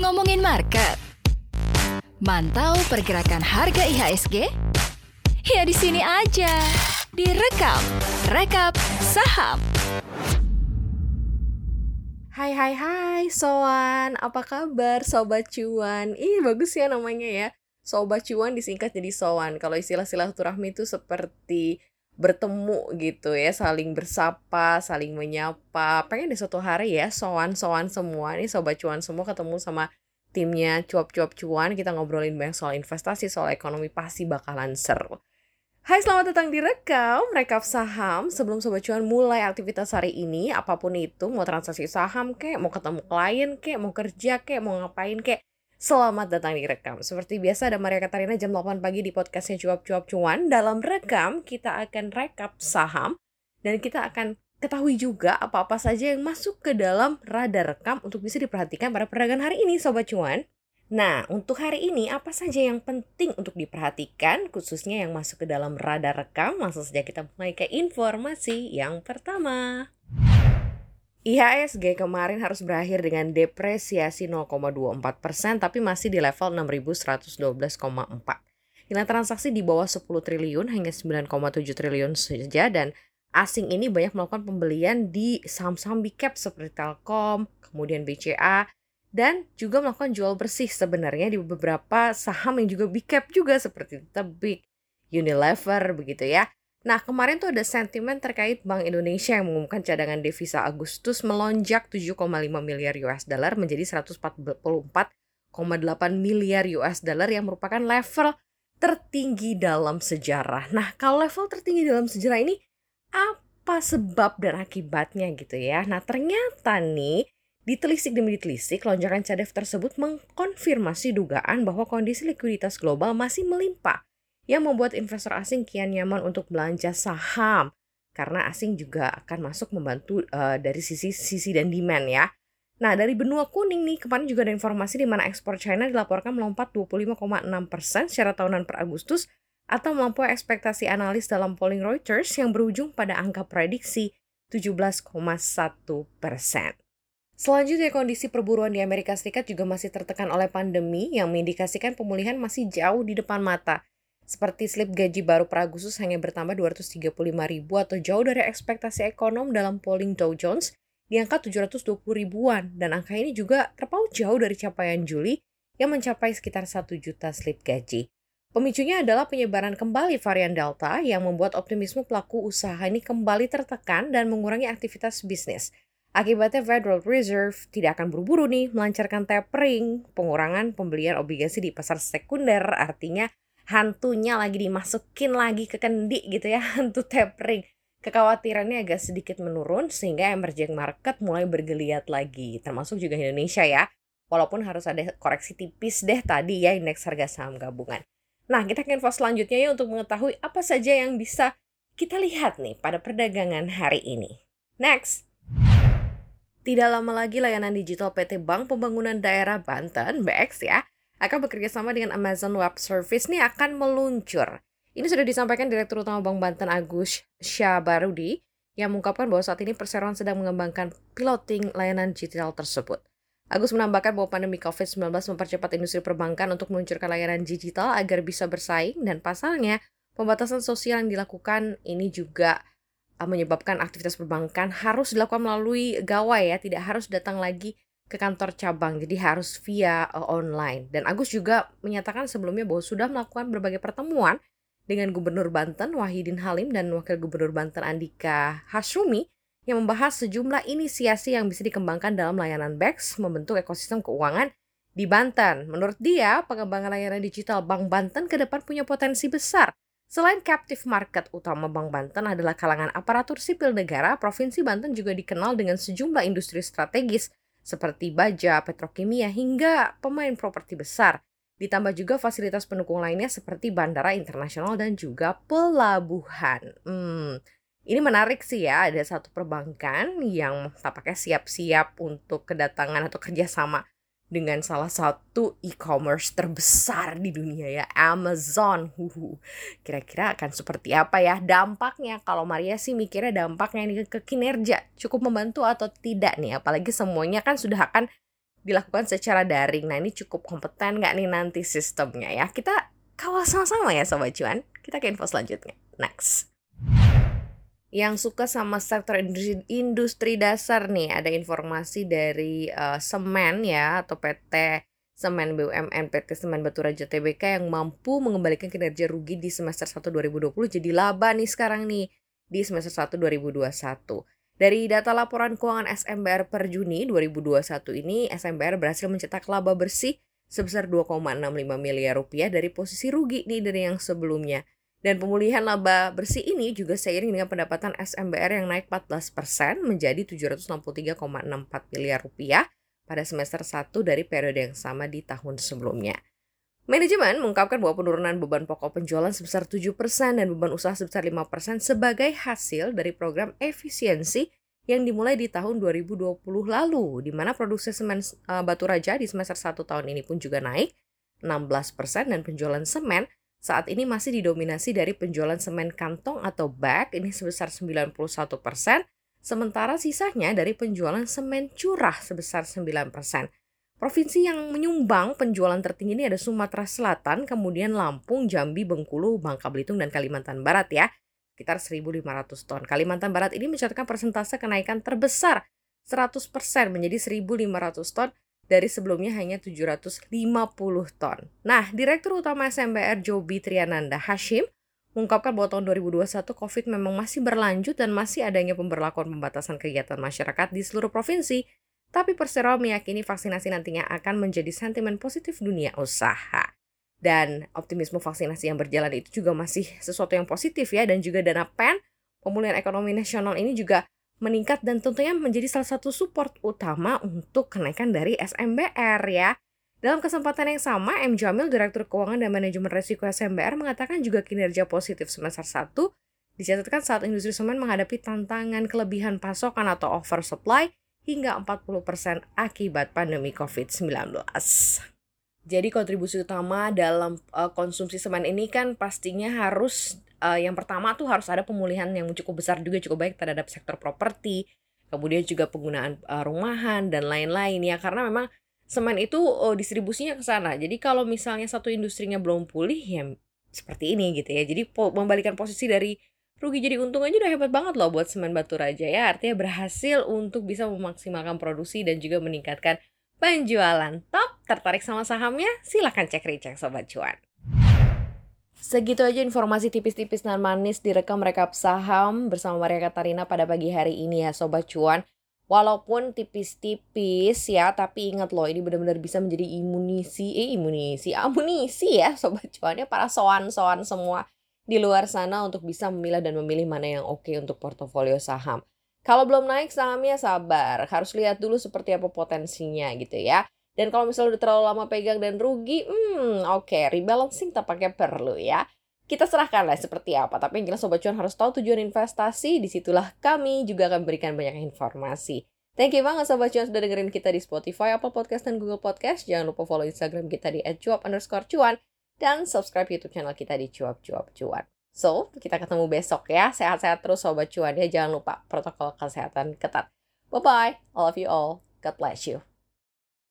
Ngomongin market. Mantau pergerakan harga IHSG? Ya di sini aja. Direkap. Rekap saham. Hai hai hai Soan, apa kabar Sobat Cuan? Ih bagus ya namanya ya Sobat Cuan disingkat jadi Soan Kalau istilah silaturahmi itu seperti bertemu gitu ya Saling bersapa, saling menyapa. Pengen di suatu hari ya Soan-soan semua nih Sobat Cuan semua ketemu sama timnya cuap-cuap cuan Kita ngobrolin banyak soal investasi, soal ekonomi Pasti bakalan seru. Hai selamat datang di Rekam, Rekap Saham. Sebelum Sobat Cuan mulai aktivitas hari ini Apa pun itu, mau transaksi saham kek, mau ketemu klien kek, mau kerja kek, mau ngapain kek Selamat datang di Rekam Seperti biasa ada Maria Katarina jam 8 pagi di podcastnya Cuap-Cuap Cuan Dalam Rekam kita akan rekap saham Dan kita akan ketahui juga apa-apa saja yang masuk ke dalam radar rekam Untuk bisa diperhatikan pada perdagangan hari ini Sobat Cuan Nah, untuk hari ini apa saja yang penting untuk diperhatikan khususnya yang masuk ke dalam radar rekam? Langsung saja kita mulai ke informasi yang pertama. IHSG kemarin harus berakhir dengan depresiasi 0,24% tapi masih di level 6.112,4. Nilai transaksi di bawah 10 triliun hingga 9,7 triliun saja dan asing ini banyak melakukan pembelian di saham-saham big cap seperti Telkom, kemudian BCA, dan juga melakukan jual bersih sebenarnya di beberapa saham yang juga big cap juga seperti Tebik, Unilever begitu ya. Nah, kemarin tuh ada sentimen terkait Bank Indonesia yang mengumumkan cadangan devisa Agustus melonjak 7,5 miliar US dollar menjadi 144,8 miliar US dollar yang merupakan level tertinggi dalam sejarah. Nah, kalau level tertinggi dalam sejarah ini apa sebab dan akibatnya gitu ya? Nah, ternyata nih Ditelisik demi ditelisik, lonjakan cadef tersebut mengkonfirmasi dugaan bahwa kondisi likuiditas global masih melimpah yang membuat investor asing kian nyaman untuk belanja saham karena asing juga akan masuk membantu uh, dari sisi sisi dan demand ya. Nah, dari benua kuning nih, kemarin juga ada informasi di mana ekspor China dilaporkan melompat 25,6% secara tahunan per Agustus atau melampaui ekspektasi analis dalam polling Reuters yang berujung pada angka prediksi 17,1 persen. Selanjutnya kondisi perburuan di Amerika Serikat juga masih tertekan oleh pandemi yang mengindikasikan pemulihan masih jauh di depan mata. Seperti slip gaji baru per Agustus hanya bertambah 235 ribu atau jauh dari ekspektasi ekonom dalam polling Dow Jones di angka 720 ribuan dan angka ini juga terpaut jauh dari capaian Juli yang mencapai sekitar 1 juta slip gaji. Pemicunya adalah penyebaran kembali varian Delta yang membuat optimisme pelaku usaha ini kembali tertekan dan mengurangi aktivitas bisnis. Akibatnya Federal Reserve tidak akan buru-buru nih melancarkan tapering, pengurangan pembelian obligasi di pasar sekunder, artinya hantunya lagi dimasukin lagi ke kendi gitu ya, hantu tapering. Kekhawatirannya agak sedikit menurun sehingga emerging market mulai bergeliat lagi, termasuk juga Indonesia ya. Walaupun harus ada koreksi tipis deh tadi ya indeks harga saham gabungan. Nah, kita ke info selanjutnya ya untuk mengetahui apa saja yang bisa kita lihat nih pada perdagangan hari ini. Next! Tidak lama lagi layanan digital PT Bank Pembangunan Daerah Banten, BX ya, akan bekerja sama dengan Amazon Web Service nih akan meluncur. Ini sudah disampaikan Direktur Utama Bank Banten Agus Syabarudi yang mengungkapkan bahwa saat ini perseroan sedang mengembangkan piloting layanan digital tersebut. Agus menambahkan bahwa pandemi COVID-19 mempercepat industri perbankan untuk meluncurkan layanan digital agar bisa bersaing dan pasalnya pembatasan sosial yang dilakukan ini juga Uh, menyebabkan aktivitas perbankan harus dilakukan melalui gawai ya, tidak harus datang lagi ke kantor cabang, jadi harus via uh, online. Dan Agus juga menyatakan sebelumnya bahwa sudah melakukan berbagai pertemuan dengan Gubernur Banten Wahidin Halim dan Wakil Gubernur Banten Andika Hasrumi yang membahas sejumlah inisiasi yang bisa dikembangkan dalam layanan BEX membentuk ekosistem keuangan di Banten. Menurut dia, pengembangan layanan digital Bank Banten ke depan punya potensi besar Selain captive market utama Bank Banten adalah kalangan aparatur sipil negara, Provinsi Banten juga dikenal dengan sejumlah industri strategis seperti baja, petrokimia, hingga pemain properti besar. Ditambah juga fasilitas pendukung lainnya seperti bandara internasional dan juga pelabuhan. Hmm, ini menarik sih ya, ada satu perbankan yang tampaknya siap-siap untuk kedatangan atau kerjasama dengan salah satu e-commerce terbesar di dunia ya, Amazon. Kira-kira akan seperti apa ya dampaknya? Kalau Maria sih mikirnya dampaknya ini ke kinerja cukup membantu atau tidak nih? Apalagi semuanya kan sudah akan dilakukan secara daring. Nah ini cukup kompeten nggak nih nanti sistemnya ya? Kita kawal sama-sama ya Sobat Cuan. Kita ke info selanjutnya. Next yang suka sama sektor industri, industri dasar nih ada informasi dari uh, Semen ya atau PT Semen BUMN PT Semen Batu Raja TBK yang mampu mengembalikan kinerja rugi di semester 1 2020 jadi laba nih sekarang nih di semester 1 2021. Dari data laporan keuangan SMBR per Juni 2021 ini SMBR berhasil mencetak laba bersih sebesar 2,65 miliar rupiah dari posisi rugi nih dari yang sebelumnya. Dan pemulihan laba bersih ini juga seiring dengan pendapatan SMBR yang naik 14% menjadi 763,64 miliar rupiah pada semester 1 dari periode yang sama di tahun sebelumnya. Manajemen mengungkapkan bahwa penurunan beban pokok penjualan sebesar 7% dan beban usaha sebesar 5% sebagai hasil dari program efisiensi yang dimulai di tahun 2020 lalu, di mana produksi semen uh, batu raja di semester 1 tahun ini pun juga naik 16% dan penjualan semen saat ini masih didominasi dari penjualan semen kantong atau bag ini sebesar 91%, sementara sisanya dari penjualan semen curah sebesar 9%. Provinsi yang menyumbang penjualan tertinggi ini ada Sumatera Selatan, kemudian Lampung, Jambi, Bengkulu, Bangka Belitung, dan Kalimantan Barat ya, sekitar 1.500 ton. Kalimantan Barat ini mencatatkan persentase kenaikan terbesar 100% menjadi 1.500 ton dari sebelumnya hanya 750 ton. Nah, Direktur Utama SMBR Joby Triananda Hashim mengungkapkan bahwa tahun 2021 COVID memang masih berlanjut dan masih adanya pemberlakuan pembatasan kegiatan masyarakat di seluruh provinsi. Tapi Persero meyakini vaksinasi nantinya akan menjadi sentimen positif dunia usaha. Dan optimisme vaksinasi yang berjalan itu juga masih sesuatu yang positif ya dan juga dana PEN pemulihan ekonomi nasional ini juga meningkat dan tentunya menjadi salah satu support utama untuk kenaikan dari SMBR ya. Dalam kesempatan yang sama, M. Jamil, Direktur Keuangan dan Manajemen Resiko SMBR mengatakan juga kinerja positif semester 1 dicatatkan saat industri semen menghadapi tantangan kelebihan pasokan atau oversupply hingga 40% akibat pandemi COVID-19. Jadi kontribusi utama dalam uh, konsumsi semen ini kan pastinya harus uh, yang pertama tuh harus ada pemulihan yang cukup besar juga cukup baik terhadap sektor properti, kemudian juga penggunaan uh, rumahan dan lain-lain ya karena memang semen itu uh, distribusinya ke sana. Jadi kalau misalnya satu industrinya belum pulih ya seperti ini gitu ya. Jadi po membalikan posisi dari rugi jadi untung aja udah hebat banget loh buat semen batu raja ya. Artinya berhasil untuk bisa memaksimalkan produksi dan juga meningkatkan penjualan. Top, tertarik sama sahamnya? Silahkan cek recek Sobat Cuan. Segitu aja informasi tipis-tipis dan manis direkam rekap saham bersama Maria Katarina pada pagi hari ini ya Sobat Cuan. Walaupun tipis-tipis ya, tapi ingat loh ini benar-benar bisa menjadi imunisi, eh imunisi, amunisi ya Sobat Cuan ya para soan-soan semua di luar sana untuk bisa memilah dan memilih mana yang oke untuk portofolio saham. Kalau belum naik sahamnya sabar, harus lihat dulu seperti apa potensinya gitu ya. Dan kalau misalnya udah terlalu lama pegang dan rugi, hmm oke, okay, rebalancing tampaknya perlu ya. Kita serahkan lah seperti apa. Tapi yang jelas Sobat Cuan harus tahu tujuan investasi. Di situlah kami juga akan berikan banyak informasi. Thank you banget Sobat Cuan sudah dengerin kita di Spotify, Apple Podcast, dan Google Podcast. Jangan lupa follow Instagram kita di @cuap underscore cuan. Dan subscribe YouTube channel kita di cuap cuap cuan. So, kita ketemu besok ya. Sehat-sehat terus Sobat Cuan ya. Jangan lupa protokol kesehatan ketat. Bye-bye. I love you all. God bless you.